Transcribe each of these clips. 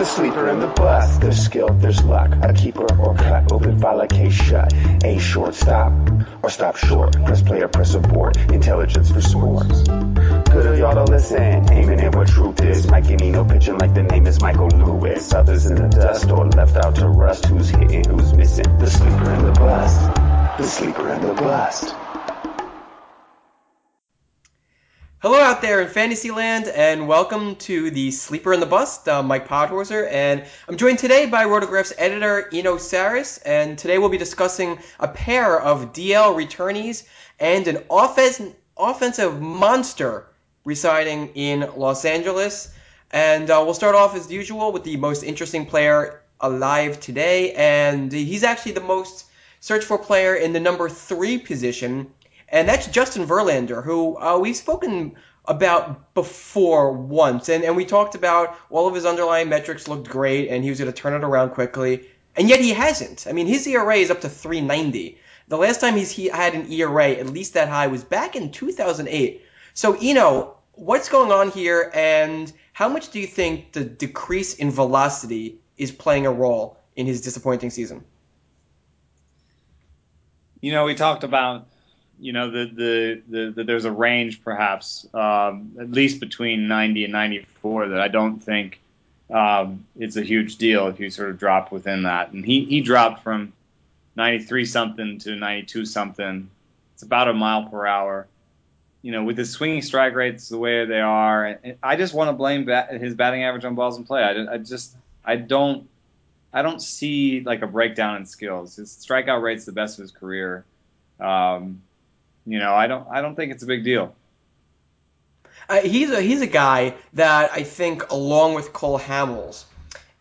The sleeper and the bust. There's skill, there's luck. A keeper or cut. Open file, a case shut. A short stop or stop short. Press play or press abort. Intelligence for sports. Good of y'all to listen. Aiming at what truth is. Mike Nino pitching like the name is Michael Lewis. Others in the dust or left out to rust. Who's hitting, who's missing? The sleeper and the bust. The sleeper and the bust. Hello out there in Fantasyland, and welcome to the Sleeper in the Bust. I'm Mike Podhorzer, and I'm joined today by RotoGraphs editor Eno Sarris, and today we'll be discussing a pair of DL returnees and an offense, offensive monster residing in Los Angeles. And uh, we'll start off as usual with the most interesting player alive today, and he's actually the most searched for player in the number three position and that's Justin Verlander, who uh, we've spoken about before once, and, and we talked about all of his underlying metrics looked great, and he was going to turn it around quickly, and yet he hasn't. I mean, his ERA is up to 390. The last time he's, he had an ERA at least that high was back in 2008. So, Eno, what's going on here, and how much do you think the decrease in velocity is playing a role in his disappointing season? You know, we talked about you know, the, the, the, the, there's a range perhaps, um, at least between 90 and 94 that I don't think um, it's a huge deal if you sort of drop within that. And he, he dropped from 93 something to 92 something. It's about a mile per hour. You know, with his swinging strike rates the way they are, I just want to blame bat, his batting average on balls in play. I, I just, I don't, I don't see like a breakdown in skills. His strikeout rate's the best of his career. Um, you know, I don't I don't think it's a big deal. Uh, he's a he's a guy that I think, along with Cole Hamels,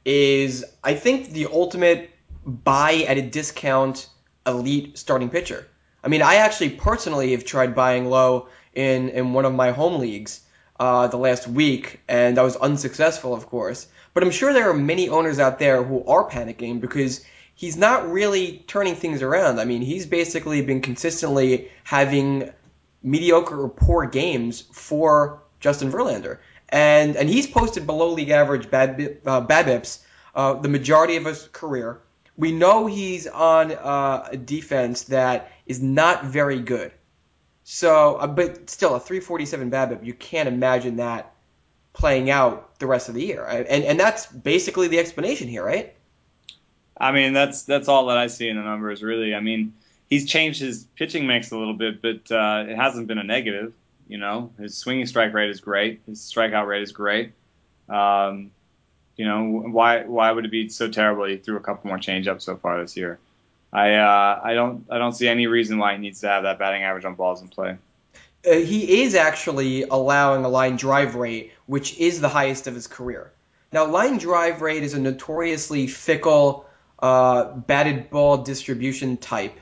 is I think the ultimate buy at a discount elite starting pitcher. I mean, I actually personally have tried buying low in in one of my home leagues uh, the last week, and I was unsuccessful, of course. But I'm sure there are many owners out there who are panicking because he's not really turning things around. I mean, he's basically been consistently having mediocre or poor games for Justin Verlander. And and he's posted below league average bad uh, BABIPs uh, the majority of his career. We know he's on uh, a defense that is not very good. So, uh, but still, a 347 BABIP, you can't imagine that playing out the rest of the year. And and that's basically the explanation here, right? I mean, that's that's all that I see in the numbers, really. I mean, he's changed his pitching mix a little bit, but uh, it hasn't been a negative. You know, his swinging strike rate is great. His strikeout rate is great. Um, you know, why why would it be so terrible? He threw a couple more changeups so far this year. I uh, I don't I don't see any reason why he needs to have that batting average on balls in play. Uh, he is actually allowing a line drive rate, which is the highest of his career. Now, line drive rate is a notoriously fickle uh, batted ball distribution type.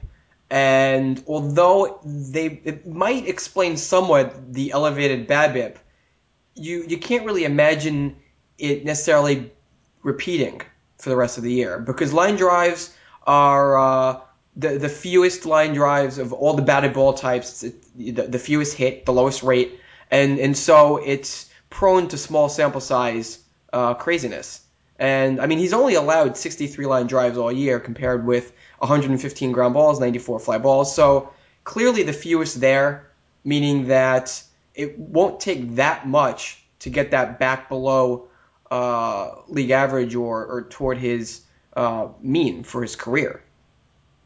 And although they it might explain somewhat the elevated BABIP, you you can't really imagine it necessarily repeating for the rest of the year because line drives are uh, the the fewest line drives of all the batted ball types. The, the fewest hit, the lowest rate, and and so it's prone to small sample size uh, craziness. And I mean, he's only allowed 63 line drives all year compared with 115 ground balls, 94 fly balls. So clearly the fewest there, meaning that it won't take that much to get that back below uh, league average or, or toward his uh, mean for his career.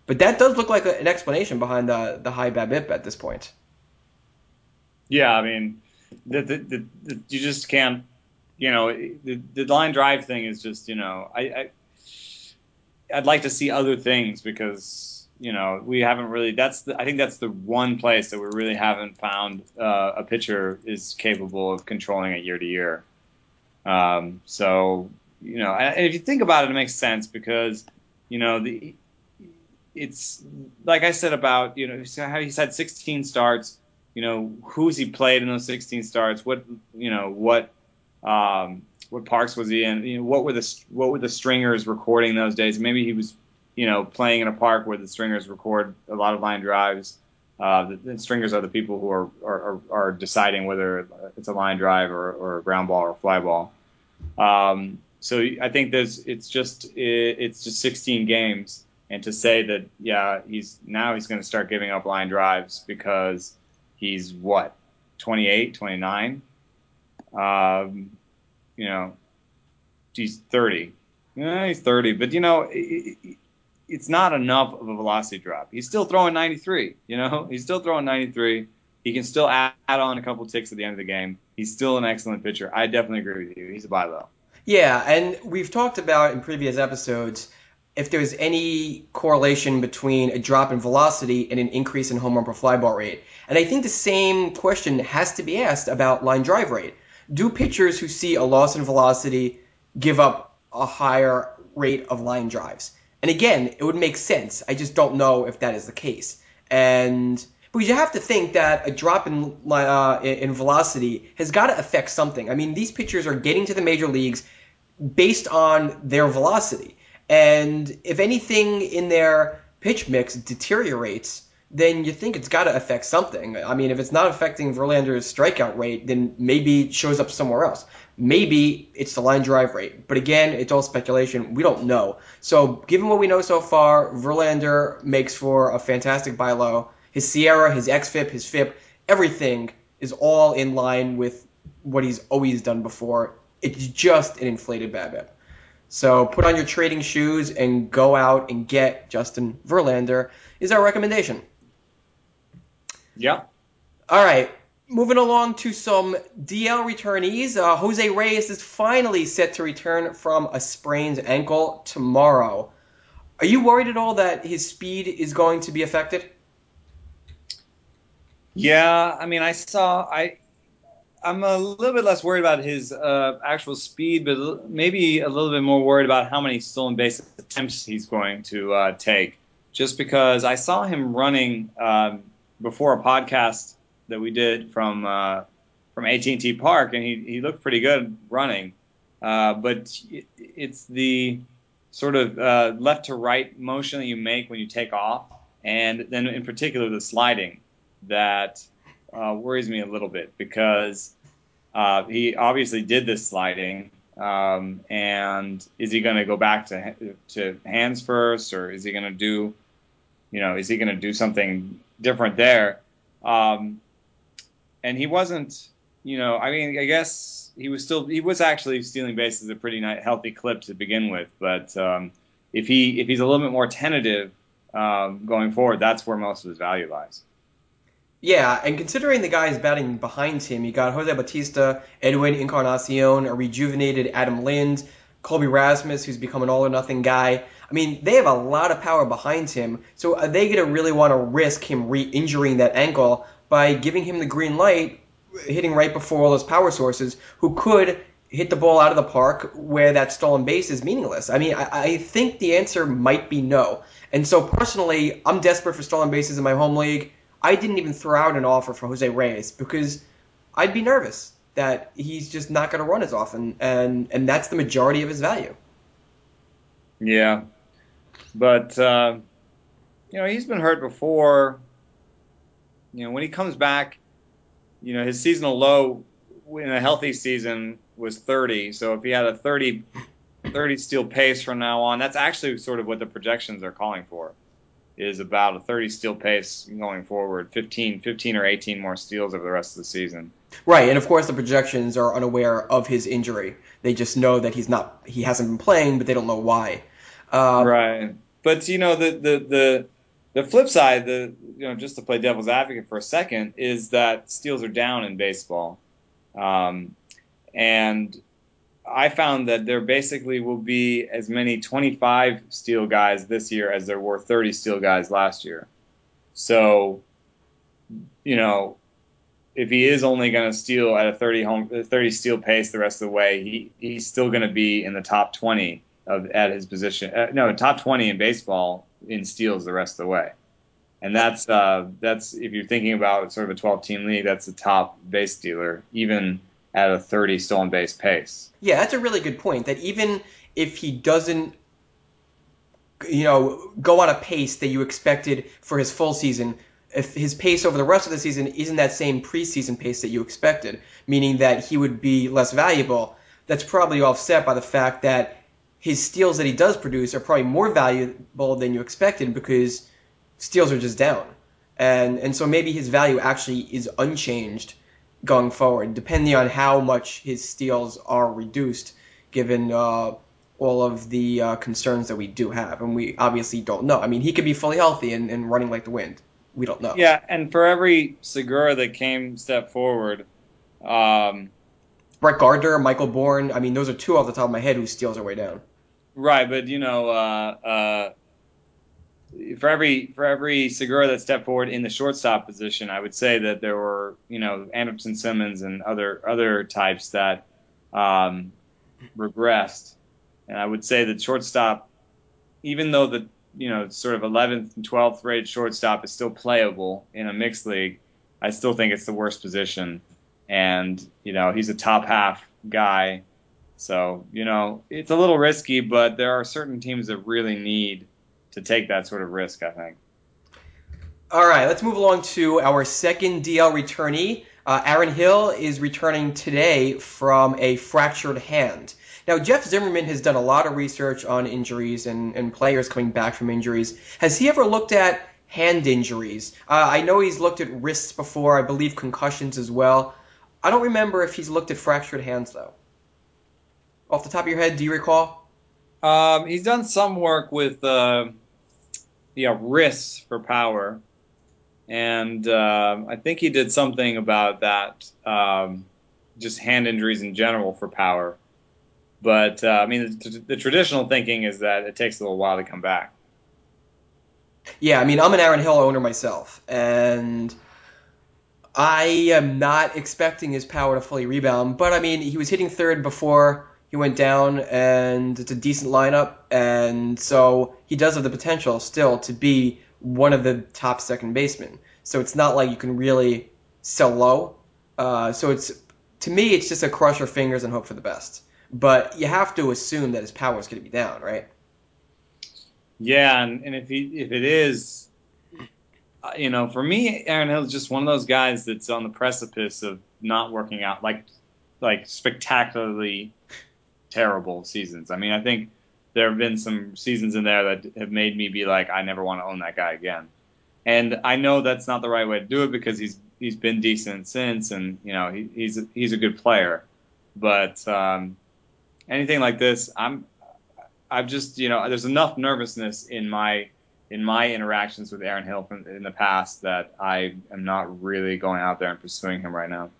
But that does look like a, an explanation behind the, the high BABIP at this point. Yeah, I mean, the, the, the, you just can't you know, the, the line drive thing is just, you know, I, I I'd like to see other things because you know we haven't really. That's the, I think that's the one place that we really haven't found uh, a pitcher is capable of controlling it year to year. Um, so you know, if you think about it, it makes sense because you know the it's like I said about you know how he's had 16 starts. You know who's he played in those 16 starts? What you know what um, what parks was he in? You know, what were the what were the stringers recording those days? Maybe he was, you know, playing in a park where the stringers record a lot of line drives. Uh, the, the, stringers are the people who are, are, are deciding whether it's a line drive or, or a ground ball or a fly ball. Um, So I think there's it's just it's just 16 games, and to say that yeah he's now he's going to start giving up line drives because he's what 28, 29. Um, you know, he's 30. Yeah, he's 30, but you know, it, it, it's not enough of a velocity drop. He's still throwing 93. You know, he's still throwing 93. He can still add, add on a couple ticks at the end of the game. He's still an excellent pitcher. I definitely agree with you. He's a buy low. Yeah, and we've talked about in previous episodes if there's any correlation between a drop in velocity and an increase in home run per fly ball rate. And I think the same question has to be asked about line drive rate. Do pitchers who see a loss in velocity give up a higher rate of line drives? And again, it would make sense. I just don't know if that is the case. And because you have to think that a drop in uh, in velocity has got to affect something. I mean, these pitchers are getting to the major leagues based on their velocity, and if anything in their pitch mix deteriorates, then you think it's got to affect something. I mean, if it's not affecting Verlander's strikeout rate, then maybe it shows up somewhere else. Maybe it's the line drive rate. But again, it's all speculation. We don't know. So, given what we know so far, Verlander makes for a fantastic buy low. His SIERA, his XFIP, his FIP, everything is all in line with what he's always done before. It's just an inflated BABIP. So put on your trading shoes and go out and get Justin Verlander is our recommendation. Yeah. All right. Moving along to some DL returnees. Uh, Jose Reyes is finally set to return from a sprained ankle tomorrow. Are you worried at all that his speed is going to be affected? Yeah, I mean, I saw I I'm a little bit less worried about his uh, actual speed, but maybe a little bit more worried about how many stolen base attempts he's going to uh, take. Just because I saw him running um, before a podcast that we did from uh, from AT&T Park, and he he looked pretty good running. Uh, but it's the sort of uh, left to right motion that you make when you take off, and then in particular the sliding that uh, worries me a little bit because uh, he obviously did this sliding. Um, and is he going to go back to to hands first, or is he going to do, you know, is he going to do something different there? Um, and he wasn't, you know, I mean, I guess he was still he was actually stealing bases a pretty nice, healthy clip to begin with. But um, if he if he's a little bit more tentative um, going forward, that's where most of his value lies. Yeah, and considering the guys batting behind him, you got Jose Bautista, Edwin Encarnacion, a rejuvenated Adam Lind, Colby Rasmus, who's become an all or nothing guy. I mean, they have a lot of power behind him. So are they going to really want to risk him re-injuring that ankle by giving him the green light, hitting right before all those power sources, who could hit the ball out of the park where that stolen base is meaningless? I mean, I, I think the answer might be no. And so personally, I'm desperate for stolen bases in my home league. I didn't even throw out an offer for Jose Reyes because I'd be nervous that he's just not going to run as often, and and that's the majority of his value. Yeah, but uh, you know he's been hurt before. You know when he comes back, you know his seasonal low in a healthy season was 30. So if he had a 30 30 steal pace from now on, that's actually sort of what the projections are calling for is about a 30 steal pace going forward, 15, 15 or 18 more steals over the rest of the season. Right, and of course the projections are unaware of his injury. They just know that he's not, he hasn't been playing, but they don't know why. Uh, right, but you know the the the the flip side, the you know just to play devil's advocate for a second, is that steals are down in baseball, um, and I found that there basically will be as many 25 steal guys this year as there were 30 steal guys last year. So, you know, if he is only going to steal at a 30 home 30 steal pace the rest of the way, he he's still going to be in the top 20 of at his position. Uh, no, top 20 in baseball in steals the rest of the way. And that's uh, that's if you're thinking about sort of a 12 team league, that's the top base stealer even at a 30 stolen base pace. Yeah, that's a really good point. That even if he doesn't, you know, go on a pace that you expected for his full season, if his pace over the rest of the season isn't that same preseason pace that you expected, meaning that he would be less valuable, that's probably offset by the fact that his steals that he does produce are probably more valuable than you expected because steals are just down. And and so maybe his value actually is unchanged going forward, depending on how much his steals are reduced, given uh, all of the uh, concerns that we do have, and we obviously don't know. I mean, he could be fully healthy and, and running like the wind. We don't know. Yeah, and for every Segura that came step forward, um, Brett Gardner, Michael Bourn. I mean, those are two off the top of my head whose steals are way down. right? But you know, uh, uh, for every for every Segura that stepped forward in the shortstop position, I would say that there were you know Andrelton Simmons and other other types that um, regressed. And I would say that shortstop, even though the you know sort of 11th and 12th rated shortstop is still playable in a mixed league, I still think it's the worst position. And you know he's a top half guy, so you know it's a little risky, but there are certain teams that really need to take that sort of risk. I think. All right, let's move along to our second DL returnee. Uh, Aaron Hill is returning today from a fractured hand. Now, Jeff Zimmerman has done a lot of research on injuries and, and players coming back from injuries. Has he ever looked at hand injuries? Uh, I know he's looked at wrists before, I believe concussions as well. I don't remember if he's looked at fractured hands, though. Off the top of your head, do you recall? Um, he's done some work with uh, yeah wrists for power, and uh, I think he did something about that, um, just hand injuries in general for power. But uh, I mean, the, the traditional thinking is that it takes a little while to come back. Yeah, I mean, I'm an Aaron Hill owner myself, and I am not expecting his power to fully rebound. But I mean, he was hitting third before he went down, and it's a decent lineup, and so he does have the potential still to be one of the top second basemen. So it's not like you can really sell low. Uh, so it's to me, it's just a cross your fingers and hope for the best. But you have to assume that his power is going to be down, right? Yeah, and, and if he if it is, you know, for me, Aaron Hill is just one of those guys that's on the precipice of not working out, like like spectacularly terrible seasons. I mean, I think there have been some seasons in there that have made me be like, I never want to own that guy again. And I know that's not the right way to do it because he's he's been decent since, and you know he, he's he's a good player. But um, anything like this, I'm I've just you know there's enough nervousness in my in my interactions with Aaron Hill in the past that I am not really going out there and pursuing him right now.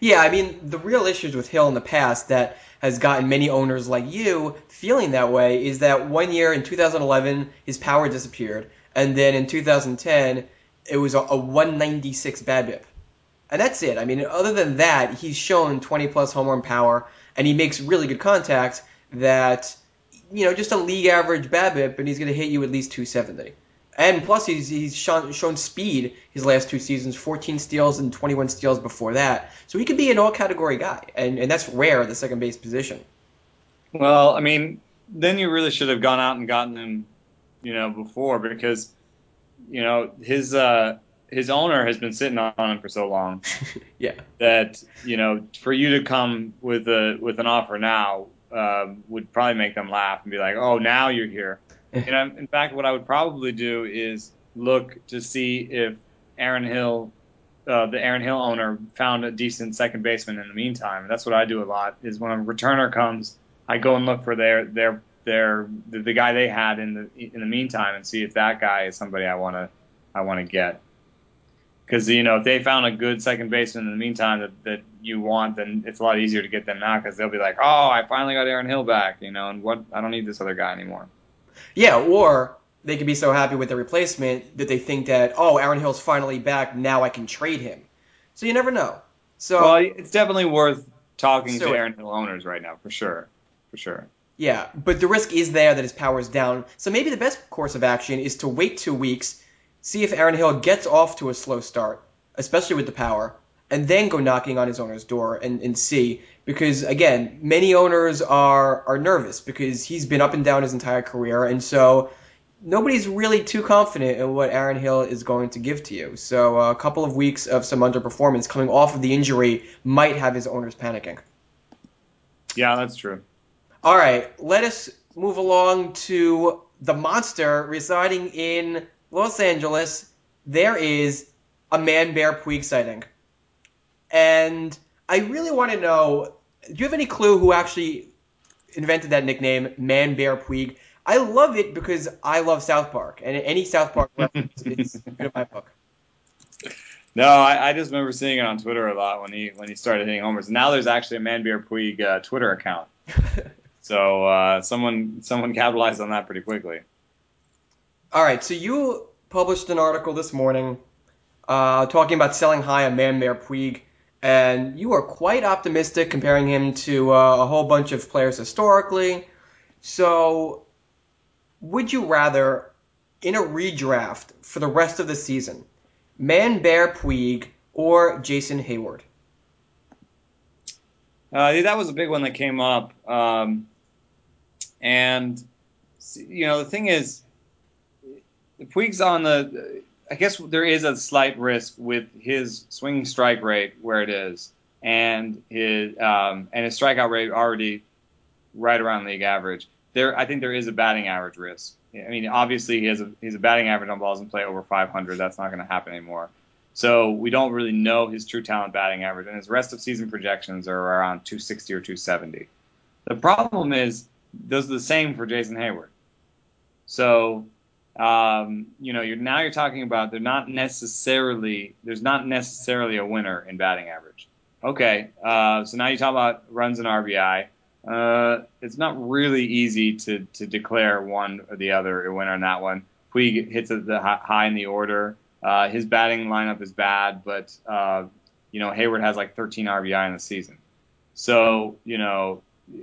Yeah, I mean, the real issues with Hill in the past that has gotten many owners like you feeling that way is that one year in 2011, his power disappeared, and then in 2010, it was a, a 196 BABIP. And that's it. I mean, other than that, he's shown 20 plus home run power, and he makes really good contact that, you know, just a league average bad BABIP, and he's going to hit you at least 270. And plus, he's he's shown, shown speed his last two seasons, 14 steals and 21 steals before that. So he could be an all category guy, and, and that's rare at the second base position. Well, I mean, then you really should have gone out and gotten him, you know, before because, you know, his uh, his owner has been sitting on him for so long yeah. that you know for you to come with a with an offer now uh, would probably make them laugh and be like, oh, now you're here. And I'm, in fact, what I would probably do is look to see if Aaron Hill, uh, the Aaron Hill owner, found a decent second baseman in the meantime. That's what I do a lot. Is when a returner comes, I go and look for their their their the, the guy they had in the in the meantime and see if that guy is somebody I want to I want to get. Because you know if they found a good second baseman in the meantime that, that you want, then it's a lot easier to get them now because they'll be like, oh, I finally got Aaron Hill back, you know, and what I don't need this other guy anymore. Yeah, or they could be so happy with the replacement that they think that, oh, Aaron Hill's finally back, now I can trade him. So you never know. So Well, it's definitely worth talking So- to Aaron Hill owners right now, for sure, for sure. Yeah, but the risk is there that his power is down. So maybe the best course of action is to wait two weeks, see if Aaron Hill gets off to a slow start, especially with the power, and then go knocking on his owner's door and, and see. Because again, many owners are are nervous because he's been up and down his entire career, and so nobody's really too confident in what Aaron Hill is going to give to you. So uh, a couple of weeks of some underperformance coming off of the injury might have his owners panicking. Yeah, that's true. All right, let us move along to the monster residing in Los Angeles. There is a man bear Puig sighting. And I really want to know do you have any clue who actually invented that nickname, Man Bear Puig? I love it because I love South Park, and any South Park reference is good in my book. No, I, I, just remember seeing it on Twitter a lot when he when he started hitting homers. Now there's actually a Man Bear Puig uh, Twitter account, so uh, someone someone capitalized on that pretty quickly. All right, so you published an article this morning uh, talking about selling high on Man Bear Puig, and you are quite optimistic comparing him to uh, a whole bunch of players historically. So, would you rather, in a redraft for the rest of the season, Man Bear Puig or Jason Heyward? Uh, that was a big one that came up. Um, and, you know, the thing is, Puig's on the. I guess there is a slight risk with his swing strike rate where it is, and his um, and his strikeout rate already right around league average. There, I think there is a batting average risk. I mean, obviously he has a he's a batting average on balls in play over 500. That's not going to happen anymore. So we don't really know his true talent batting average, and his rest of season projections are around 260 or 270. The problem is those are the same for Jason Heyward. So um, you know, you're now you're talking about they're not necessarily there's not necessarily a winner in batting average. Okay, uh, so now you talk about runs and RBI. Uh, it's not really easy to, to declare one or the other a winner on that one. Puig hits at the high in the order. Uh, his batting lineup is bad, but uh, you know Heyward has like 13 RBI in the season. So you know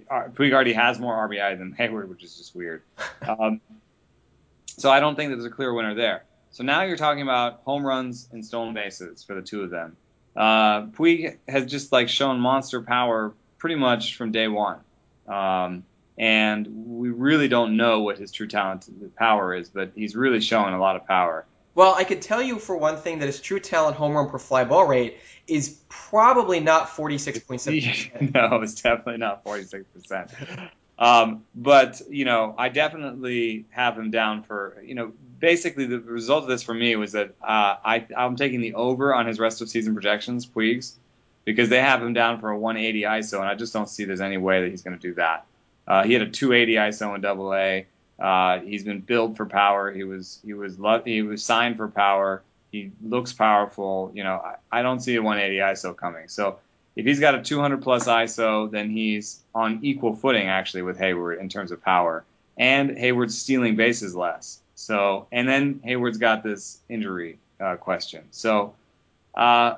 Puig already has more RBI than Heyward, which is just weird. Um, so I don't think there's a clear winner there. So now you're talking about home runs and stolen bases for the two of them. Uh, Puig has just like shown monster power pretty much from day one. Um, and we really don't know what his true talent power is, but he's really showing a lot of power. Well, I could tell you for one thing that his true talent home run per fly ball rate is probably not 46.7%. no, it's definitely not 46%. Um, but you know, I definitely have him down for you know. Basically, the result of this for me was that uh, I, I'm taking the over on his rest of season projections, Puig's, because they have him down for a 180 ISO, and I just don't see there's any way that he's going to do that. Uh, he had a 280 ISO in Double A. Uh, he's been billed for power. He was he was he was signed for power. He looks powerful. You know, I, I don't see a 180 ISO coming. So if he's got a 200 plus ISO, then he's on equal footing actually with Heyward in terms of power. And Heyward's stealing bases less. So, and then Heyward's got this injury uh, question. So, uh,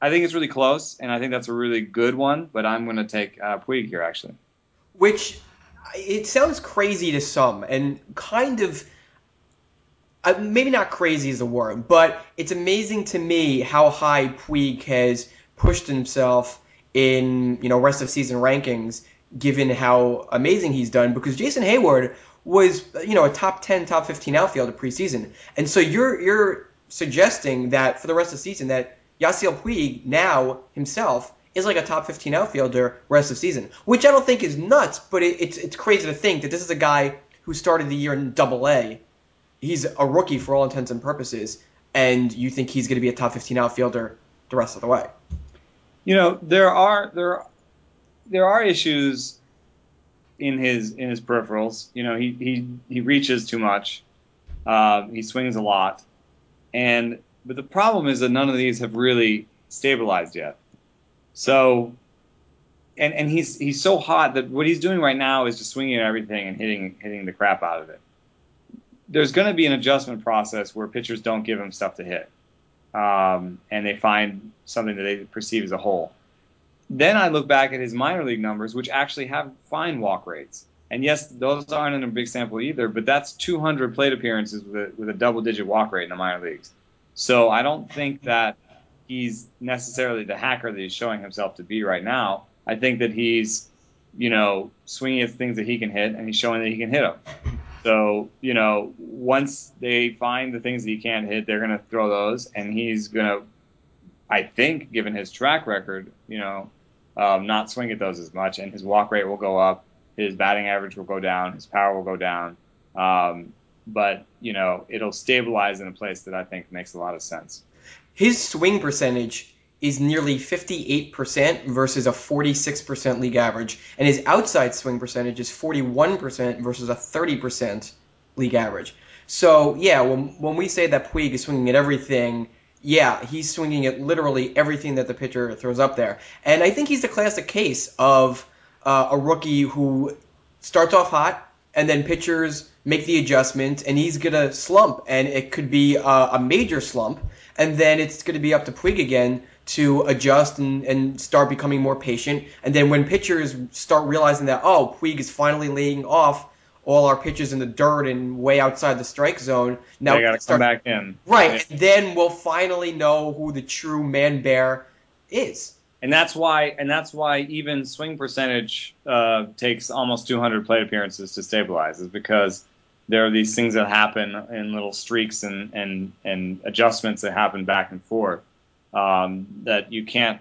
I think it's really close, and I think that's a really good one. But I'm going to take uh, Puig here actually. Which it sounds crazy to some, and kind of uh, maybe not crazy is the word, but it's amazing to me how high Puig has pushed himself in you know rest of season rankings given how amazing he's done because Jason Heyward was you know a top 10 top 15 outfielder preseason. And so you're you're suggesting that for the rest of the season that Yasiel Puig now himself is like a top 15 outfielder rest of season which I don't think is nuts but it, it's it's crazy to think that this is a guy who started the year in double A. He's a rookie for all intents and purposes and you think he's going to be a top 15 outfielder the rest of the way you know there are there there are issues in his in his peripherals. You know, he he he reaches too much. Uh, he swings a lot, and but the problem is that none of these have really stabilized yet. So, and and he's he's so hot that what he's doing right now is just swinging at everything and hitting hitting the crap out of it. There's going to be an adjustment process where pitchers don't give him stuff to hit um, and they find something that they perceive as a hole. Then I look back at his minor league numbers, which actually have fine walk rates. And yes, those aren't in a big sample either, but that's 200 plate appearances with a, with a double digit walk rate in the minor leagues. So I don't think that he's necessarily the hacker that he's showing himself to be right now. I think that he's, you know, swinging at things that he can hit, and he's showing that he can hit them. So, you know, once they find the things that he can't hit, they're going to throw those, and he's going to, I think, given his track record, you know, um, not swing at those as much, and his walk rate will go up, his batting average will go down, his power will go down. Um, but you know, it'll stabilize in a place that I think makes a lot of sense. His swing percentage is nearly 58% versus a 46% league average, and his outside swing percentage is 41% versus a 30% league average. So yeah, when when we say that Puig is swinging at everything, yeah, he's swinging at literally everything that the pitcher throws up there, and I think he's the classic case of uh, a rookie who starts off hot, and then pitchers make the adjustment, and he's gonna slump, and it could be a, a major slump, and then it's gonna be up to Puig again to adjust and, and start becoming more patient. And then when pitchers start realizing that, oh, Puig is finally laying off all our pitches in the dirt and way outside the strike zone, now they got to come back in. Right, and then we'll finally know who the true man bear is. And that's why, and that's why even swing percentage uh, takes almost 200 plate appearances to stabilize, is because there are these things that happen in little streaks and and and adjustments that happen back and forth um, that you can't,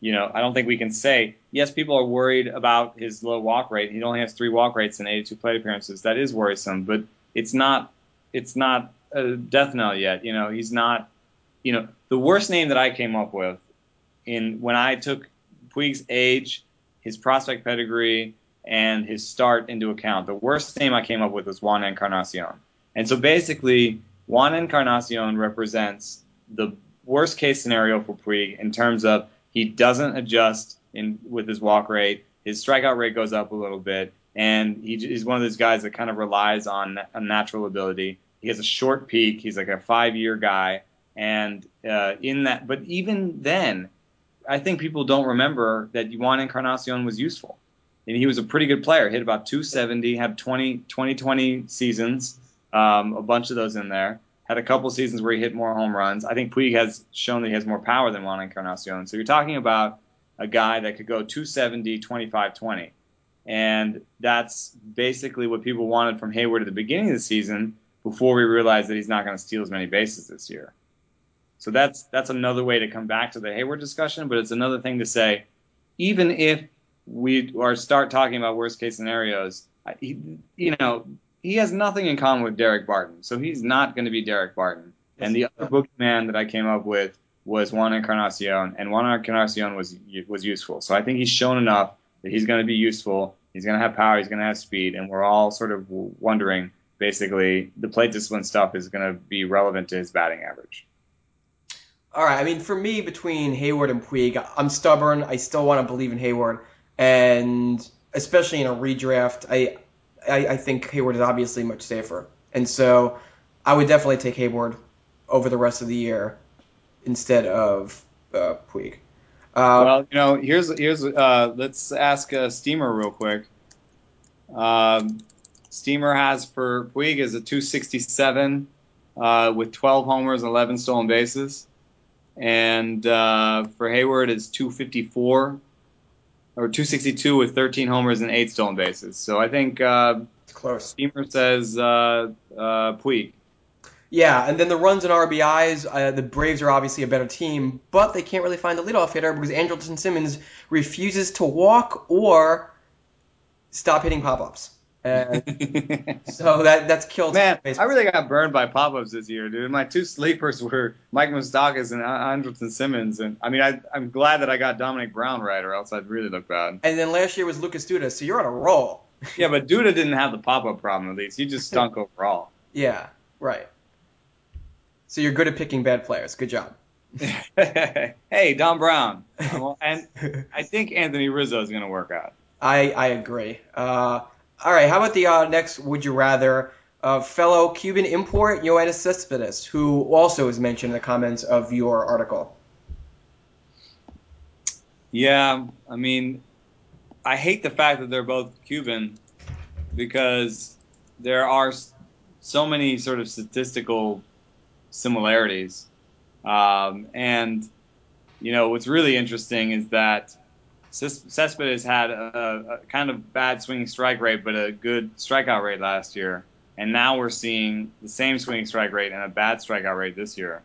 you know, I don't think we can say, yes, people are worried about his low walk rate. He only has three walk rates and 82 plate appearances. That is worrisome, but it's not, it's not a death knell yet. You know, he's not, you know, the worst name that I came up with in when I took Puig's age, his prospect pedigree, and his start into account. The worst name I came up with was Juan Encarnacion. And so basically, Juan Encarnacion represents the worst case scenario for Puig in terms of he doesn't adjust in with his walk rate, his strikeout rate goes up a little bit, and he, he's one of those guys that kind of relies on a natural ability. He has a short peak. He's like a five-year guy, and uh, in that, but even then, I think people don't remember that Juan Encarnacion was useful. And he was a pretty good player. Hit about 270, had 20, 20, 20 seasons, um, a bunch of those in there had a couple seasons where he hit more home runs. I think Puig has shown that he has more power than Juan Encarnacion. So you're talking about a guy that could go 270, 25, 20. And that's basically what people wanted from Heyward at the beginning of the season before we realized that he's not going to steal as many bases this year. So that's that's another way to come back to the Heyward discussion, but it's another thing to say, even if we are start talking about worst case scenarios, you know, he has nothing in common with Daric Barton, so he's not going to be Daric Barton. And the other boogeyman that I came up with was Juan Encarnacion, and Juan Encarnacion was was useful. So I think he's shown enough that he's going to be useful. He's going to have power. He's going to have speed, and we're all sort of wondering, basically, the plate discipline stuff is going to be relevant to his batting average. All right. I mean, for me, between Heyward and Puig, I'm stubborn. I still want to believe in Heyward, and especially in a redraft, I I, I think Heyward is obviously much safer, and so I would definitely take Heyward over the rest of the year instead of uh, Puig. Uh, well, you know, here's here's uh, let's ask uh, Steamer real quick. Um, Steamer has for Puig is a 267 uh, with 12 homers and 11 stolen bases, and uh, for Heyward is 254 or 262 with 13 homers and eight stolen bases. So I think uh, it's close. Steamer says uh, uh, Puig. Yeah, and then the runs and RBIs, uh, the Braves are obviously a better team, but they can't really find a leadoff hitter because Andrelton Simmons refuses to walk or stop hitting pop-ups. so that that's killed. Man, I really got burned by pop-ups this year, dude. My two sleepers were Mike Moustakas and Andrelton Simmons, and I mean, I, I'm glad that I got Domonic Brown right, or else I'd really look bad. And then last year was Lucas Duda, so you're on a roll. yeah, but Duda didn't have the pop-up problem at least. He just stunk overall. Yeah, right. So you're good at picking bad players. Good job. hey, Dom Brown, and I think Anthony Rizzo is going to work out. I I agree. Uh, all right, how about the uh, next Would You Rather? Uh, fellow Cuban import Yoenis Cespedes, who also is mentioned in the comments of your article. Yeah, I mean, I hate the fact that they're both Cuban because there are so many sort of statistical similarities. Um, and, you know, what's really interesting is that Cespedes had a, a, kind of bad swinging strike rate, but a good strikeout rate last year. And now we're seeing the same swinging strike rate and a bad strikeout rate this year.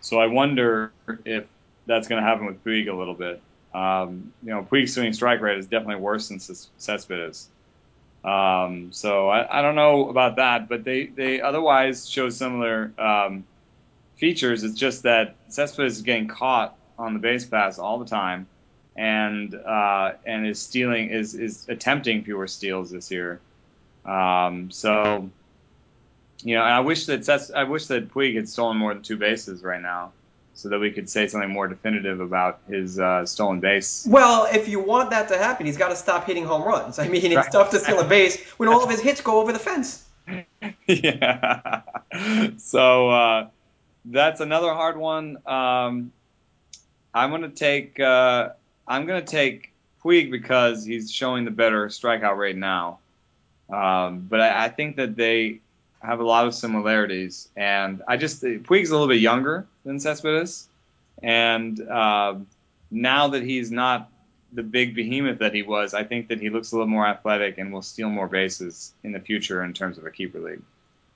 So I wonder if that's going to happen with Puig a little bit. Um, you know, Puig's swinging strike rate is definitely worse than Cespedes. Um, so I, I don't know about that, but they, they otherwise show similar um, features. It's just that Cespedes is getting caught on the base pass all the time, and uh, and is stealing is is attempting fewer steals this year. Um, so you know, I wish that I wish that Puig had stolen more than two bases right now so that we could say something more definitive about his uh, stolen base. Well, if you want that to happen, he's got to stop hitting home runs. I mean, it's right. tough to steal a base when all of his hits go over the fence. yeah. So uh, that's another hard one. Um, I'm gonna take uh, I'm gonna take Puig because he's showing the better strikeout rate now. Um, but I, I think that they have a lot of similarities, and I just Puig's a little bit younger than Cespedes, and uh, now that he's not the big behemoth that he was, I think that he looks a little more athletic and will steal more bases in the future in terms of a keeper league.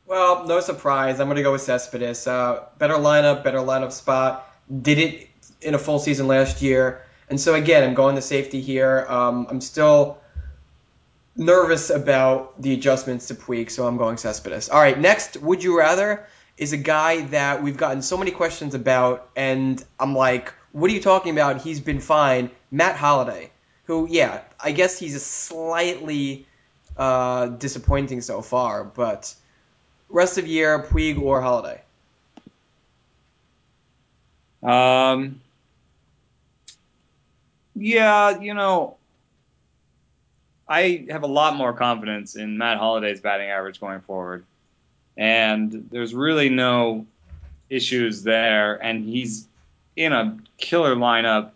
Well, no surprise. I'm going to go with Cespedes. Uh, better lineup, better lineup spot. Did it in a full season last year. And so, again, I'm going to safety here. Um, I'm still nervous about the adjustments to Puig, so I'm going Cespedes. All right, next, would you rather is a guy that we've gotten so many questions about, and I'm like, what are you talking about? He's been fine. Matt Holliday, who, yeah, I guess he's a slightly uh, disappointing so far, but rest of year, Puig or Holliday? Um, yeah, you know, I have a lot more confidence in Matt Holliday's batting average going forward. And there's really no issues there. And he's in a killer lineup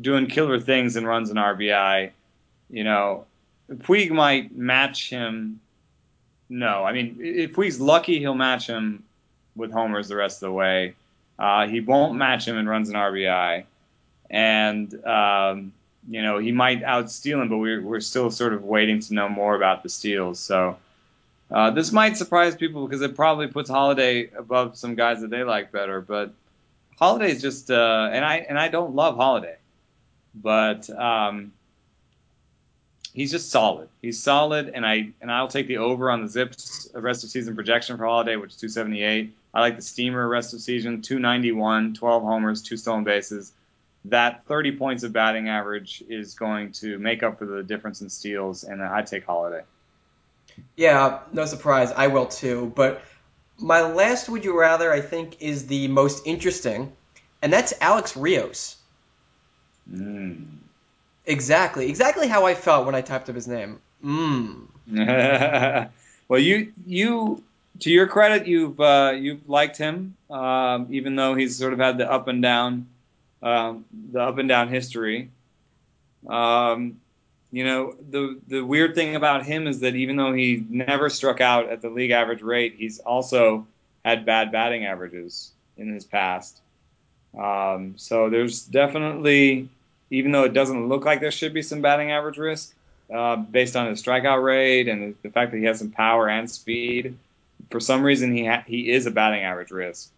doing killer things and runs an RBI. You know, Puig might match him. No, I mean, if Puig's lucky, he'll match him with homers the rest of the way. Uh, he won't match him and runs an RBI. And, um, you know, he might outsteal him, but we're, we're still sort of waiting to know more about the steals. So uh, this might surprise people because it probably puts Holliday above some guys that they like better. But Holliday's just, uh, and I and I don't love Holliday, but um, he's just solid. He's solid, and I and I'll take the over on the ZiPS rest of season projection for Holliday, which is 278. I like the Steamer rest of season 291, 12 homers, two stolen bases that 30 points of batting average is going to make up for the difference in steals, and I take Holliday. Yeah, no surprise. I will too. But my last would you rather, I think, is the most interesting, and that's Alex Rios. Mm. Exactly. Exactly how I felt when I typed up his name. Mm. well, you you to your credit, you've uh, you've liked him, um, even though he's sort of had the up and down um, the up and down history. Um, you know, the the weird thing about him is that even though he never struck out at the league average rate, he's also had bad batting averages in his past. Um, so there's definitely, even though it doesn't look like there should be some batting average risk, uh, based on his strikeout rate and the fact that he has some power and speed, for some reason he ha- he is a batting average risk,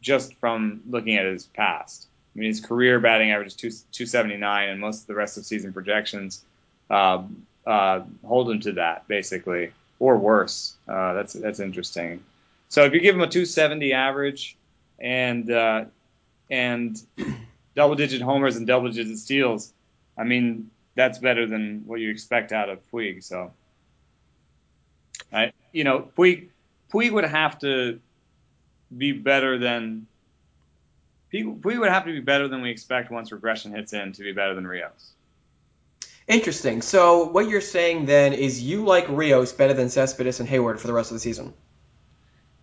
just from looking at his past. I mean, his career batting average is two, 279, and most of the rest of season projections uh, uh, hold him to that, basically, or worse. Uh, that's that's interesting. So if you give him a 270 average and uh, and double digit homers and double digit steals, I mean, that's better than what you expect out of Puig. So, I, you know, Puig Puig would have to be better than we would have to be better than we expect once regression hits in to be better than Rios. Interesting. So what you're saying then is you like Rios better than Cespedes and Heyward for the rest of the season.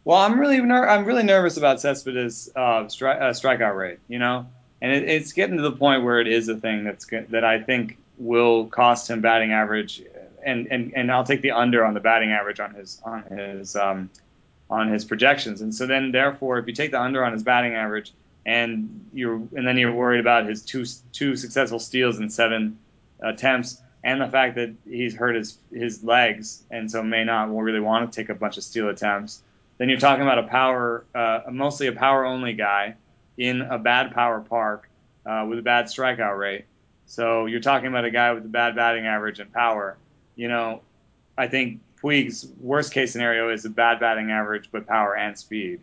Well, I'm really ner- I'm really nervous about Cespedes' uh, stri- uh, strikeout rate. You know, and it, it's getting to the point where it is a thing that's good, that I think will cost him batting average, and, and, and I'll take the under on the batting average on his on his um, on his projections. And so then, therefore, if you take the under on his batting average, and you're and then you're worried about his two two successful steals in seven attempts, and the fact that he's hurt his his legs, and so may not really want to take a bunch of steal attempts. Then you're talking about a power, uh, mostly a power only guy in a bad power park, uh, with a bad strikeout rate. So you're talking about a guy with a bad batting average and power. You know, I think Puig's worst case scenario is a bad batting average but power and speed.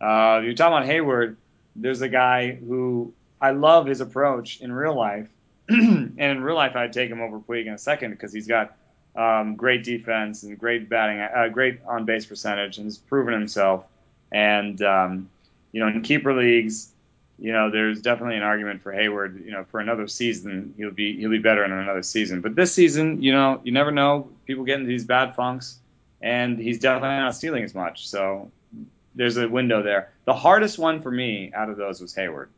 Uh, you're talking about Heyward. There's a guy who I love his approach in real life, and in real life I'd take him over Puig in a second because he's got um, great defense and great batting, uh, great on base percentage, and has proven himself. And um, you know, in keeper leagues, you know, there's definitely an argument for Heyward. You know, for another season, he'll be he'll be better in another season. But this season, you know, you never know. People get into these bad funks, and he's definitely not stealing as much. So there's a window there. The hardest one for me out of those was Heyward.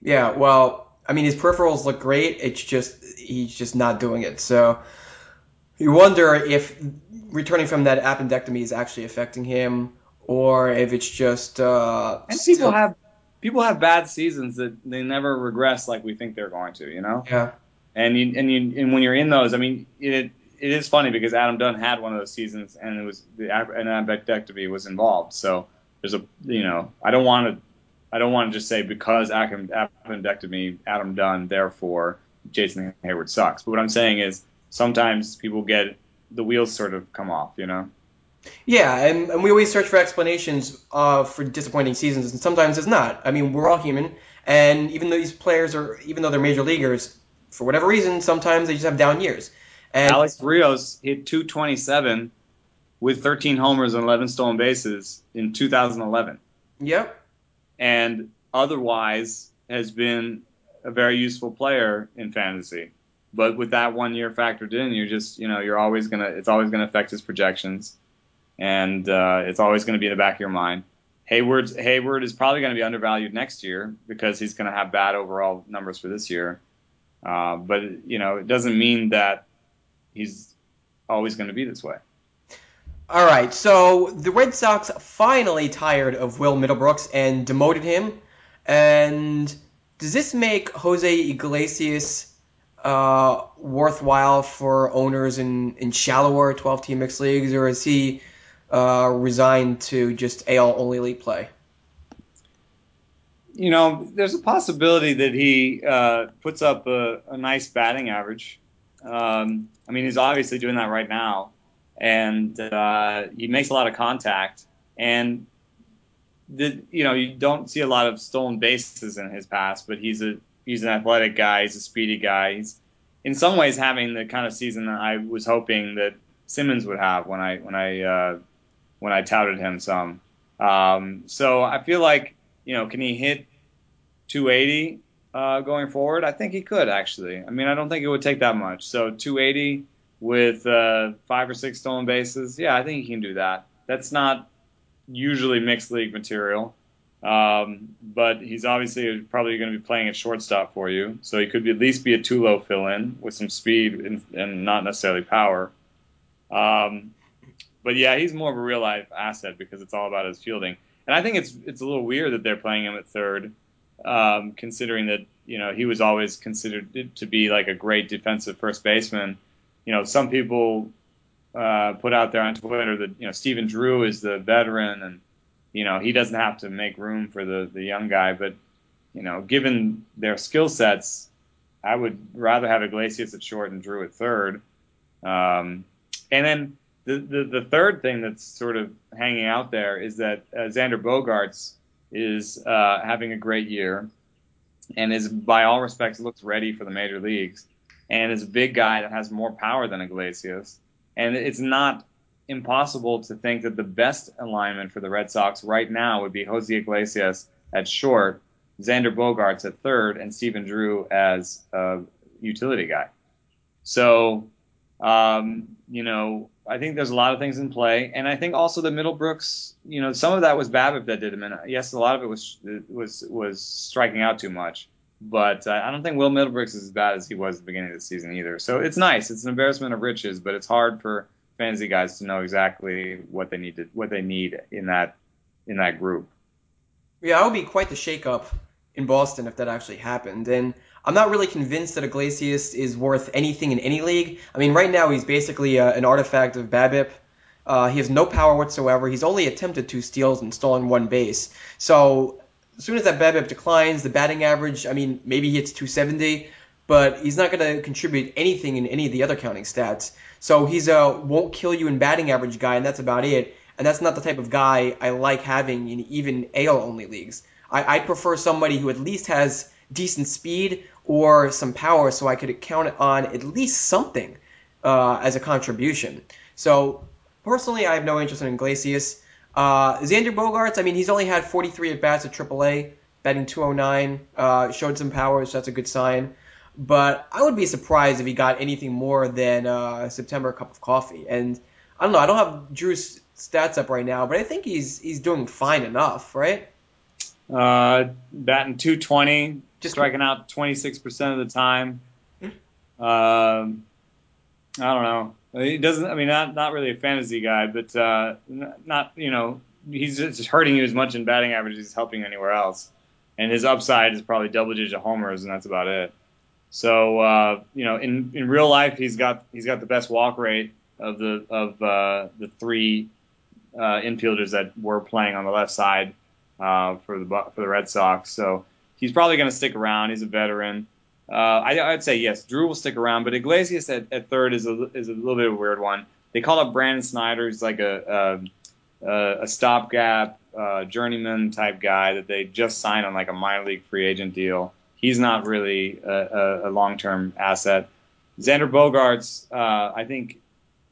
Yeah, well, I mean, his peripherals look great. It's just he's just not doing it. So you wonder if returning from that appendectomy is actually affecting him, or if it's just. Uh, and people still... have people have bad seasons that they never regress like we think they're going to. You know. Yeah. And you, and you, and when you're in those, I mean, it it is funny because Adam Dunn had one of those seasons, and it was the an appendectomy was involved. So there's a you know I don't want to I don't want to just say because appendectomy Adam Dunn, therefore Jason Heyward sucks. But what I'm saying is sometimes people get the wheels sort of come off, you know. Yeah, and, and we always search for explanations uh, for disappointing seasons, and sometimes it's not. I mean, we're all human, and even though these players are, even though they're major leaguers, for whatever reason, sometimes they just have down years. And Alex Rios hit 227 with 13 homers and 11 stolen bases in 2011. Yep. And otherwise has been a very useful player in fantasy. But with that one year factored in, you're just, you know, you're always gonna, it's always gonna affect his projections, and uh, it's always gonna be in the back of your mind. Heyward's Heyward is probably going to be undervalued next year because he's going to have bad overall numbers for this year. Uh, but you know, it doesn't mean that he's always going to be this way. All right, so the Red Sox finally tired of Will Middlebrooks and demoted him. And does this make Jose Iglesias uh, worthwhile for owners in, in shallower 12 team mixed leagues, or is he uh, resigned to just AL only league play? You know, there's a possibility that he uh, puts up a, a nice batting average. Um, I mean, he's obviously doing that right now, and uh, he makes a lot of contact. And the, you know, you don't see a lot of stolen bases in his past, but he's a he's an athletic guy. He's a speedy guy. He's in some ways having the kind of season that I was hoping that Simmons would have when I when I uh, when I touted him some. Um, so I feel like you know, can he hit 280? Uh, going forward? I think he could actually. I mean, I don't think it would take that much. So 280 with uh, five or six stolen bases, yeah, I think he can do that. That's not usually mixed league material, um, but he's obviously probably going to be playing at shortstop for you. So he could be, at least be a two-low fill-in with some speed and, and not necessarily power. Um, but yeah, he's more of a real life asset because it's all about his fielding. And I think it's it's a little weird that they're playing him at third um, considering that you know he was always considered to be like a great defensive first baseman. You know, some people uh, put out there on Twitter that you know Stephen Drew is the veteran and you know he doesn't have to make room for the the young guy, but you know, given their skill sets, I would rather have Iglesias at short and Drew at third. Um, and then the, the, the third thing that's sort of hanging out there is that uh, Xander Bogaerts is uh, having a great year and is, by all respects, looks ready for the major leagues and is a big guy that has more power than Iglesias. And it's not impossible to think that the best alignment for the Red Sox right now would be Jose Iglesias at short, Xander Bogaerts at third, and Stephen Drew as a utility guy. So, um, you know, I think there's a lot of things in play, and I think also the Middlebrooks, you know, some of that was BABIP that did him, and yes, a lot of it was was was striking out too much. But uh, I don't think Will Middlebrooks is as bad as he was at the beginning of the season either. So it's nice. It's an embarrassment of riches, but it's hard for fantasy guys to know exactly what they need to what they need in that in that group. Yeah, it would be quite the shakeup in Boston if that actually happened. And I'm not really convinced that Iglesias is worth anything in any league. I mean, right now he's basically uh, an artifact of BABIP. Uh, he has no power whatsoever. He's only attempted two steals and stolen one base. So as soon as that BABIP declines, the batting average, I mean, maybe he hits 270, but he's not going to contribute anything in any of the other counting stats. So he's a won't kill you in batting average guy, and that's about it. And that's not the type of guy I like having in even AL only leagues. I, I prefer somebody who at least has decent speed or some power, so I could count it on at least something uh, as a contribution. So personally, I have no interest in Iglesias. Uh, Xander Bogaerts, I mean, he's only had 43 at bats at AAA, batting 209, uh, showed some power, so that's a good sign. But I would be surprised if he got anything more than uh, September cup of coffee. And I don't know, I don't have Drew's stats up right now, but I think he's he's doing fine enough, right? Uh, batting 220, just striking out 26% of the time. Um, I don't know. He doesn't. I mean, not not really a fantasy guy, but uh, not you know he's just hurting you as much in batting average as he's helping anywhere else. And his upside is probably double digit homers, and that's about it. So uh, you know, in in real life, he's got he's got the best walk rate of the of uh, the three uh, infielders that were playing on the left side uh, for the for the Red Sox. So he's probably going to stick around. He's a veteran. Uh, I, would say yes, Drew will stick around, but Iglesias at, at third is a, is a little bit of a weird one. They call up Brandon Snyder. He's like a a, a stopgap uh, journeyman type guy that they just signed on like a minor league free agent deal. He's not really a, a, a long term asset. Xander Bogaerts, uh, I think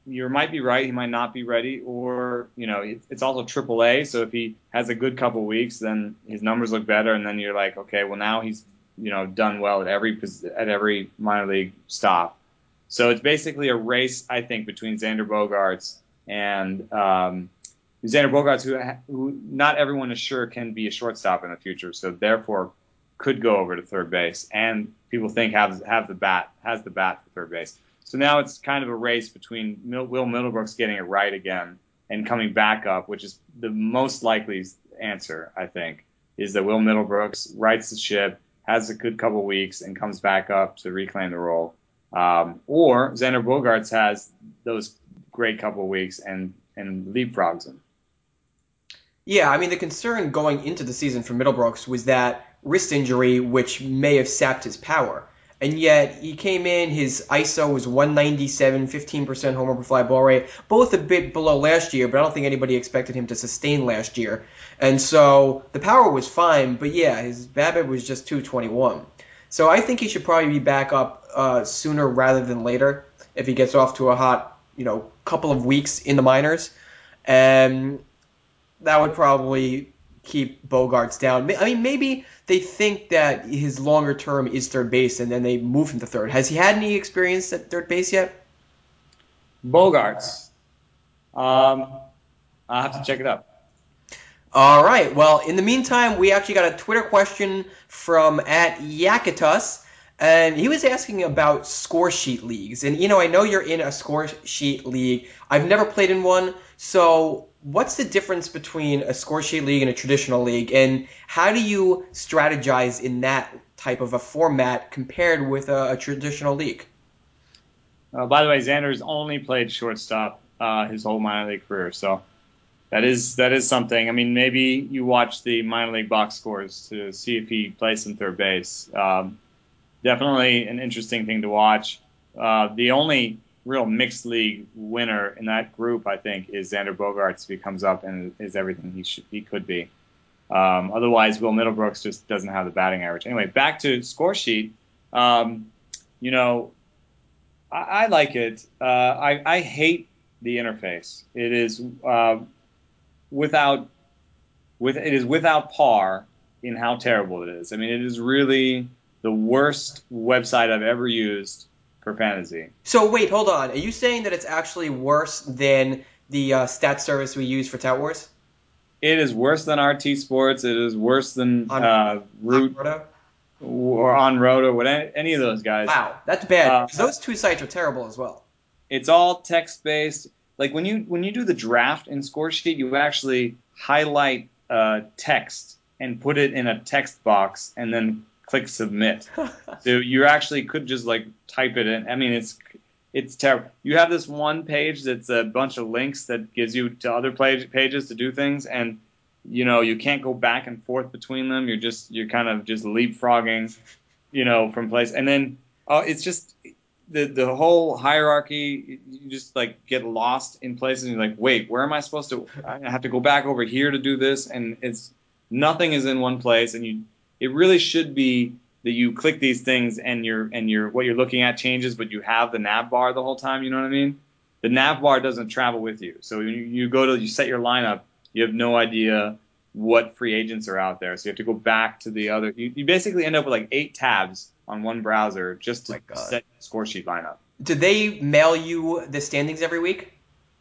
you might be right. He might not be ready, or you know, it's also AAA. So if he has a good couple weeks, then his numbers look better, and then you're like, okay, well now he's you know done well at every at every minor league stop. So it's basically a race, I think, between Xander Bogaerts and um, Xander Bogaerts, who, who not everyone is sure can be a shortstop in the future. So therefore, could go over to third base, and people think have have the bat has the bat for third base. So now it's kind of a race between Will Middlebrooks getting it right again and coming back up, which is the most likely answer, I think, is that Will Middlebrooks rights the ship, has a good couple weeks, and comes back up to reclaim the role. Um, or Xander Bogaerts has those great couple weeks and and leapfrogs him. Yeah, I mean the concern going into the season for Middlebrooks was that wrist injury, which may have sapped his power. And yet he came in, his ISO was 197, 15% homer per fly ball rate, both a bit below last year, but I don't think anybody expected him to sustain last year. And so the power was fine, but yeah, his BABIP was just 221. So I think he should probably be back up uh, sooner rather than later if he gets off to a hot, you know, couple of weeks in the minors. And that would probably keep Bogaerts down. I mean, maybe they think that his longer term is third base, and then they move him to third. Has he had any experience at third base yet? Bogaerts. Um, I'll have to check it out. All right. Well, in the meantime, we actually got a Twitter question from at Yakitus. And he was asking about score sheet leagues. And, you know, I know you're in a score sheet league. I've never played in one. So, what's the difference between a score sheet league and a traditional league? And how do you strategize in that type of a format compared with a, a traditional league? Uh, by the way, Xander's only played shortstop uh, his whole minor league career. So, that is that is something. I mean, maybe you watch the minor league box scores to see if he plays some third base. Um, definitely an interesting thing to watch. Uh, the only real mixed league winner in that group, I think, is Xander Bogaerts if he comes up and is everything he should he could be. Um, otherwise, Will Middlebrooks just doesn't have the batting average. Anyway, back to score sheet. Um, you know, I, I like it. Uh, I, I, hate the interface. It is uh, without with it is without par in how terrible it is. I mean, it is really the worst website I've ever used for fantasy. So wait, hold on. Are you saying that it's actually worse than the uh, stat service we use for Tout Wars? It is worse than RT Sports. It is worse than on, uh, Root on or OnRoto. What any of those guys? Wow, that's bad. Uh, those two sites are terrible as well. It's all text based. Like when you when you do the draft in Scoresheet, you actually highlight uh, text and put it in a text box, and then click submit. so you actually could just like type it in. I mean, it's it's terrible. You have this one page that's a bunch of links that gives you to other page, pages to do things, and you know, you can't go back and forth between them. You're just you're kind of just leapfrogging, you know, from place. And then uh, it's just the the whole hierarchy. You just like get lost in places. And you're like, wait, where am I supposed to? I have to go back over here to do this, and it's nothing is in one place. And you, it really should be that you click these things and you're and you're what you're looking at changes, but you have the nav bar the whole time. You know what I mean? The nav bar doesn't travel with you. So you, you go to you set your lineup you have no idea what free agents are out there. So you have to go back to the other. You, you basically end up with like eight tabs on one browser just to set score sheet lineup. Do they mail you the standings every week?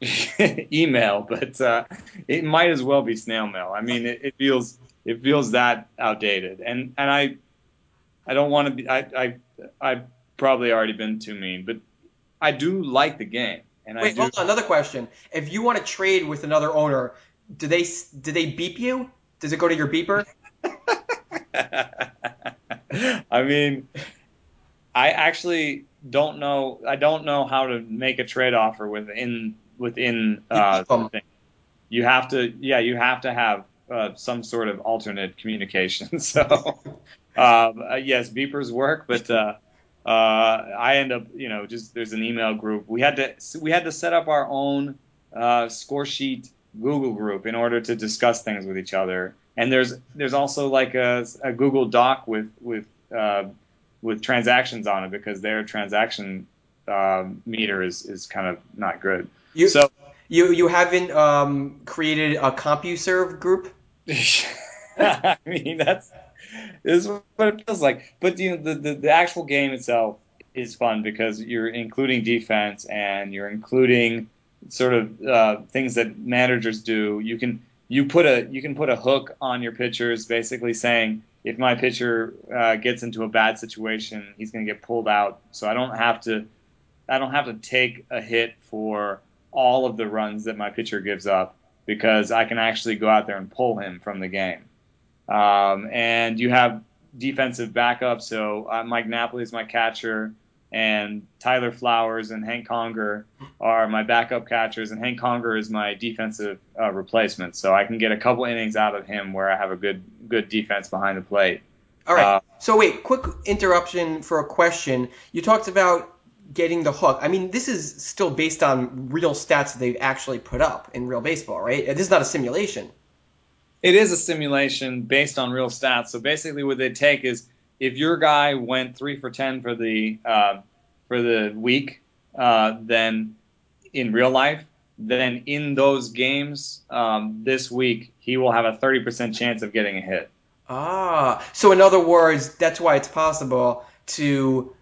Email, but uh, it might as well be snail mail. I mean, it, it feels it feels that outdated, and and I I don't want to be. I I I've probably already been too mean, but I do like the game. And Wait, I do, hold on. Another question: If you want to trade with another owner, do they do they beep you? Does it go to your beeper? I mean, I actually don't know. I don't know how to make a trade offer within within uh. You have to, yeah, you have to have uh, some sort of alternate communication. So, um, uh, yes, beepers work, but uh, uh, I end up, you know, just there's an email group. We had to we had to set up our own uh, score sheet Google group in order to discuss things with each other. And there's there's also like a, a Google Doc with with uh, with transactions on it because their transaction uh, meter is, is kind of not good. You, so you you haven't um, created a CompuServe group? I mean that's is what it feels like. But you know the, the, the actual game itself is fun because you're including defense and you're including sort of uh, things that managers do. You can you put a you can put a hook on your pitchers, basically saying if my pitcher uh, gets into a bad situation, he's going to get pulled out. So I don't have to I don't have to take a hit for all of the runs that my pitcher gives up because I can actually go out there and pull him from the game. Um, and you have defensive backup. So uh, Mike Napoli is my catcher and Tyler Flowers and Hank Conger are my backup catchers, and Hank Conger is my defensive uh, replacement. So I can get a couple innings out of him where I have a good good defense behind the plate. All right. Uh, so wait, quick interruption for a question. You talked about getting the hook. I mean, this is still based on real stats that they've actually put up in real baseball, right? This is not a simulation. It is a simulation based on real stats. So basically, what they take is if your guy went three for ten for the uh, for the week, uh, then in real life, then in those games um, this week he will have a thirty percent chance of getting a hit. Ah, so in other words, that's why it's possible to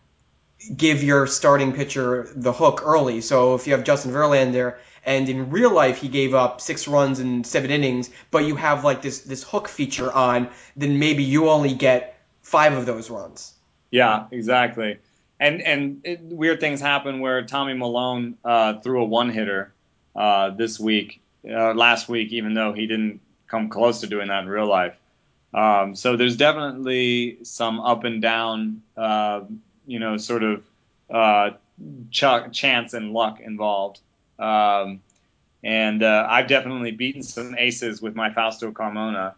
give your starting pitcher the hook early. So if you have Justin Verlander and in real life he gave up six runs in seven innings, but you have like this this hook feature on, then maybe you only get five of those runs. Yeah, exactly. And and it, weird things happen where Tommy Milone uh, threw a one hitter uh, this week, uh, last week, even though he didn't come close to doing that in real life. Um, so there's definitely some up and down, uh, you know, sort of uh, ch- chance and luck involved. Um, and uh, I've definitely beaten some aces with my Fausto Carmona,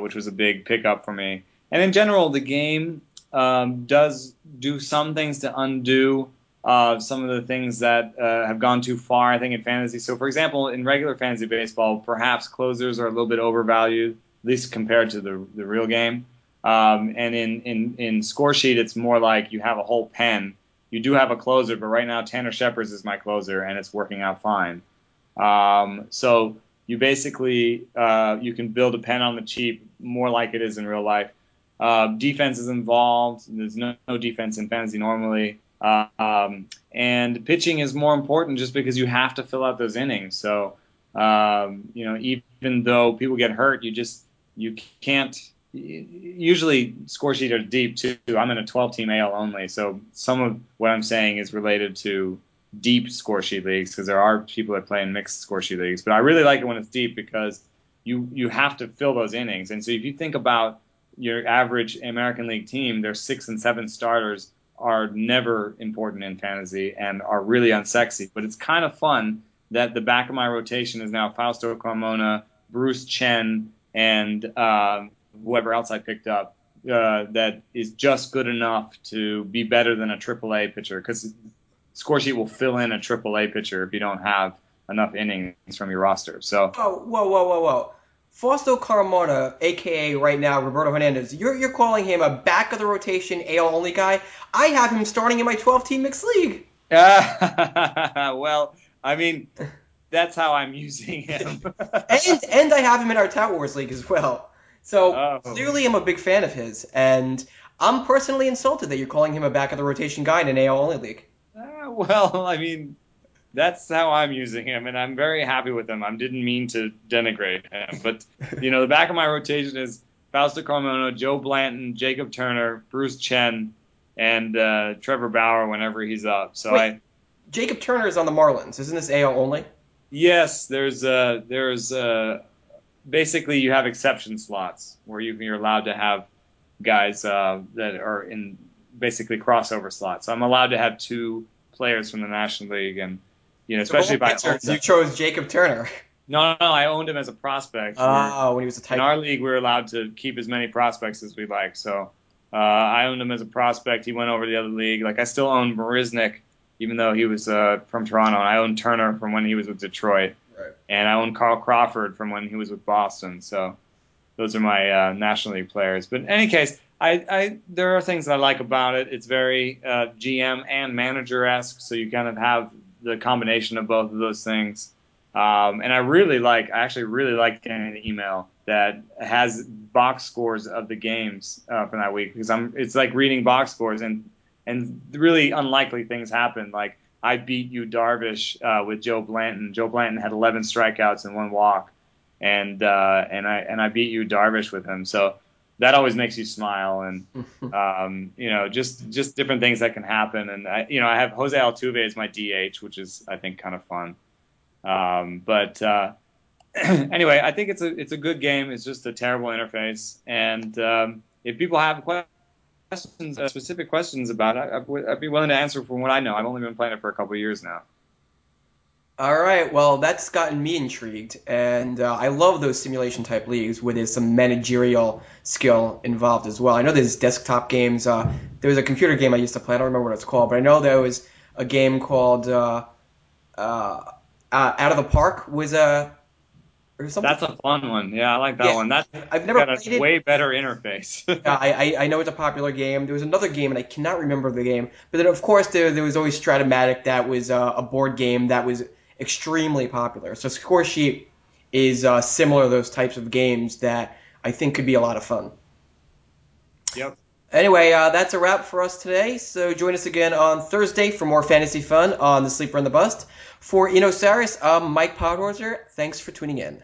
which was a big pickup for me. And in general, the game um, does do some things to undo uh, some of the things that uh, have gone too far, I think, in fantasy. So, for example, in regular fantasy baseball, perhaps closers are a little bit overvalued, at least compared to the, the real game. Um, and in, in, in score sheet, it's more like you have a whole pen. You do have a closer, but right now Tanner Scheppers is my closer, and it's working out fine. Um, so you basically uh, you can build a pen on the cheap, more like it is in real life. Uh, defense is involved. There's no, no defense in fantasy normally. Uh, um, and pitching is more important just because you have to fill out those innings. So, um, you know, even though people get hurt, you just you can't. Usually, score sheets are deep too. I'm in a 12 team AL only, so some of what I'm saying is related to deep score sheet leagues because there are people that play in mixed score sheet leagues. But I really like it when it's deep because you you have to fill those innings. And so if you think about your average American League team, their six and seven starters are never important in fantasy and are really unsexy. But it's kind of fun that the back of my rotation is now Fausto Carmona, Bruce Chen, and uh, whoever else I picked up uh, that is just good enough to be better than a AAA pitcher because score sheet will fill in a AAA pitcher if you don't have enough innings from your roster. So. Oh, whoa, whoa, whoa, whoa. Fausto Carmona, aka right now Roberto Hernandez, you're you're calling him a back of the rotation AL only guy. I have him starting in my 12 team mixed league. well, I mean, that's how I'm using him. and and I have him in our Tout Wars league as well. So Oh. clearly I'm a big fan of his, and I'm personally insulted that you're calling him a back of the rotation guy in an AL only league. Uh, well, I mean, that's how I'm using him, and I'm very happy with him. I didn't mean to denigrate him, but you know, the back of my rotation is Fausto Carmona, Joe Blanton, Jacob Turner, Bruce Chen, and uh, Trevor Bauer whenever he's up. So Wait. I, Jacob Turner is on the Marlins. Isn't this AL only? yes, there's uh, there's uh, basically you have exception slots where you, you're allowed to have guys uh, that are in basically crossover slots. So I'm allowed to have two players from the National League, and you know, especially if I So you chose Jacob Turner. No, no, no, I owned him as a prospect. We're- Oh, when he was a in our league, we are allowed to keep as many prospects as we like. So uh, I owned him as a prospect. He went over to the other league. Like I still own Marisnick, even though he was uh, from Toronto. And I own Turner from when he was with Detroit, And I own Carl Crawford from when he was with Boston. So those are my uh, National League players. But in any case, I, I there are things I like about it. It's very uh, GM and manager esque, so you kind of have the combination of both of those things. Um, and I really like, I actually really like getting an email that has box scores of the games uh, from that week because I'm, it's like reading box scores and and really unlikely things happen. Like I beat Yu Darvish uh, with Joe Blanton. Joe Blanton had 11 strikeouts and one walk, and uh, and I and I beat Yu Darvish with him. So that always makes you smile and um, you know just just different things that can happen. And I, you know I have Jose Altuve as my DH, which is I think kind of fun. Um, but uh, anyway, I think it's a it's a good game. It's just a terrible interface, and um, if people have questions, uh, specific questions about it, I, would- I'd be willing to answer from what I know. I've only been playing it for a couple years now. All right, well, that's gotten me intrigued, and uh, I love those simulation type leagues where there's some managerial skill involved as well. I know there's desktop games. Uh, there was a computer game I used to play. I don't remember what it's called, but I know there was a game called uh, uh, Out of the Park was a. That's a fun one. Yeah, I like that Yeah, one. That's I've never got played a way better interface. Uh, I, I I know it's a popular game. There was another game, and I cannot remember the game. But then, of course, there there was always Strat-O-Matic. That was uh, a board game that was extremely popular. So Score Sheet is uh, similar to those types of games that I think could be a lot of fun. yep. Anyway, uh, that's a wrap for us today. So join us again on Thursday for more fantasy fun on the Sleeper and the Bust. For Inosaurus, I'm Mike Podhorzer. Thanks for tuning in.